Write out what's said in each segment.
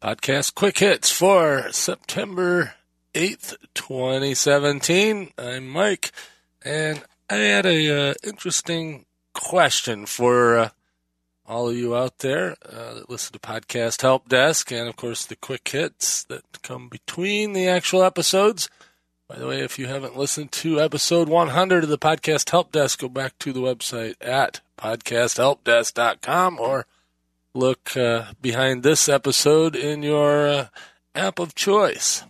Podcast Quick Hits for September 8th, 2017. I'm Mike, and I had a uh, interesting question for uh, all of you out there uh, that listen to Podcast Help Desk, and of course the quick hits that come between the actual episodes. By the way, if you haven't listened to episode 100 of the Podcast Help Desk, go back to the website at podcasthelpdesk.com or look uh, behind this episode in your uh, app of choice.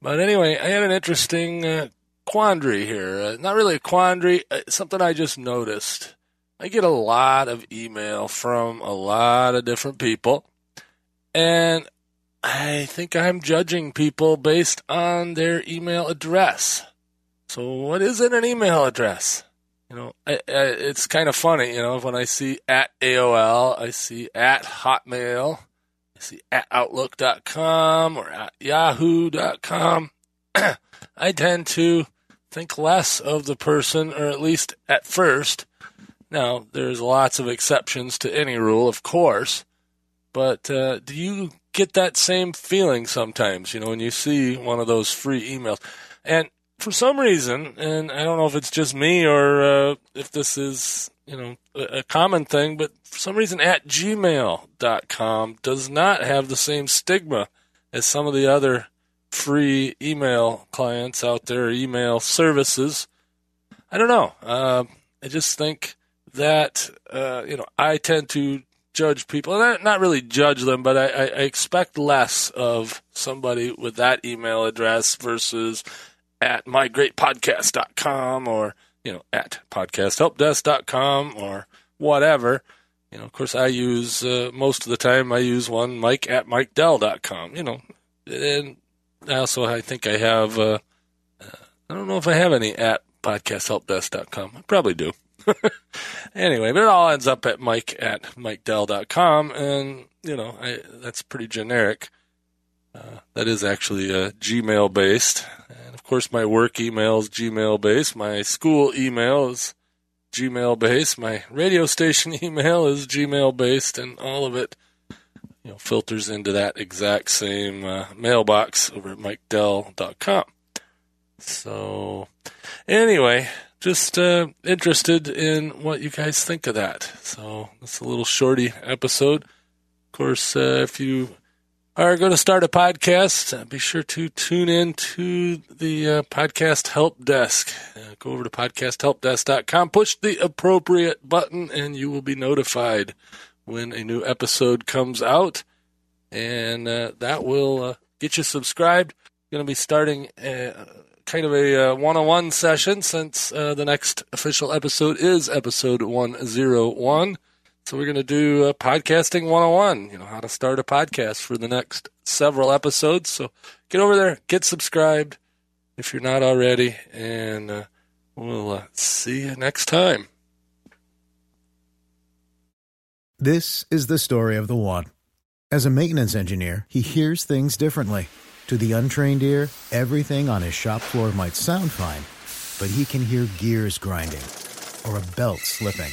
But anyway, I had an interesting uh, quandary here. Uh, not really a quandary, uh, something I just noticed. I get a lot of email from a lot of different people, and I think I'm judging people based on their email address. So, what is in an email address? You know, I, I, it's kind of funny, you know, when I see at AOL, I see at Hotmail, I see at Outlook.com or at Yahoo.com. I tend to think less of the person, or at least at first. Now, there's lots of exceptions to any rule, of course, but uh, do you get that same feeling sometimes, you know, when you see one of those free emails? And for some reason, and I don't know if it's just me or uh, if this is, you know, a, a common thing, but for some reason at gmail.com does not have the same stigma as some of the other free email clients out there, email services. I don't know. Uh, I just think that, uh, you know, I tend to judge people, not really judge them, but I, I expect less of somebody with that email address versus at mygreatpodcast.com or, you know, at podcasthelpdesk.com or whatever. You know, of course, I use, uh, most of the time, I use one, mike at mikedell.com, you know, and also I think I have, uh, I don't know if I have any at podcasthelpdesk.com. I probably do. anyway, but it all ends up at mike at mikedell.com, and, you know, I, that's pretty generic. Uh, that is actually uh, Gmail based. Course, my work email is Gmail based. My school email is Gmail based. My radio station email is Gmail based, and all of it you know, filters into that exact same uh, mailbox over at mikedell.com. So, anyway, just uh, interested in what you guys think of that. So, it's a little shorty episode. Of course, uh, if you are going to start a podcast, uh, be sure to tune in to the uh, Podcast Help Desk. Uh, go over to podcasthelpdesk.com, push the appropriate button, and you will be notified when a new episode comes out. And uh, that will uh, get you subscribed. Going to be starting a, kind of a one on one session since uh, the next official episode is episode 101. So we're going to do a podcasting 101, you know, how to start a podcast for the next several episodes. So get over there, get subscribed if you're not already, and uh, we'll uh, see you next time. This is the story of the one. As a maintenance engineer, he hears things differently. To the untrained ear, everything on his shop floor might sound fine, but he can hear gears grinding or a belt slipping.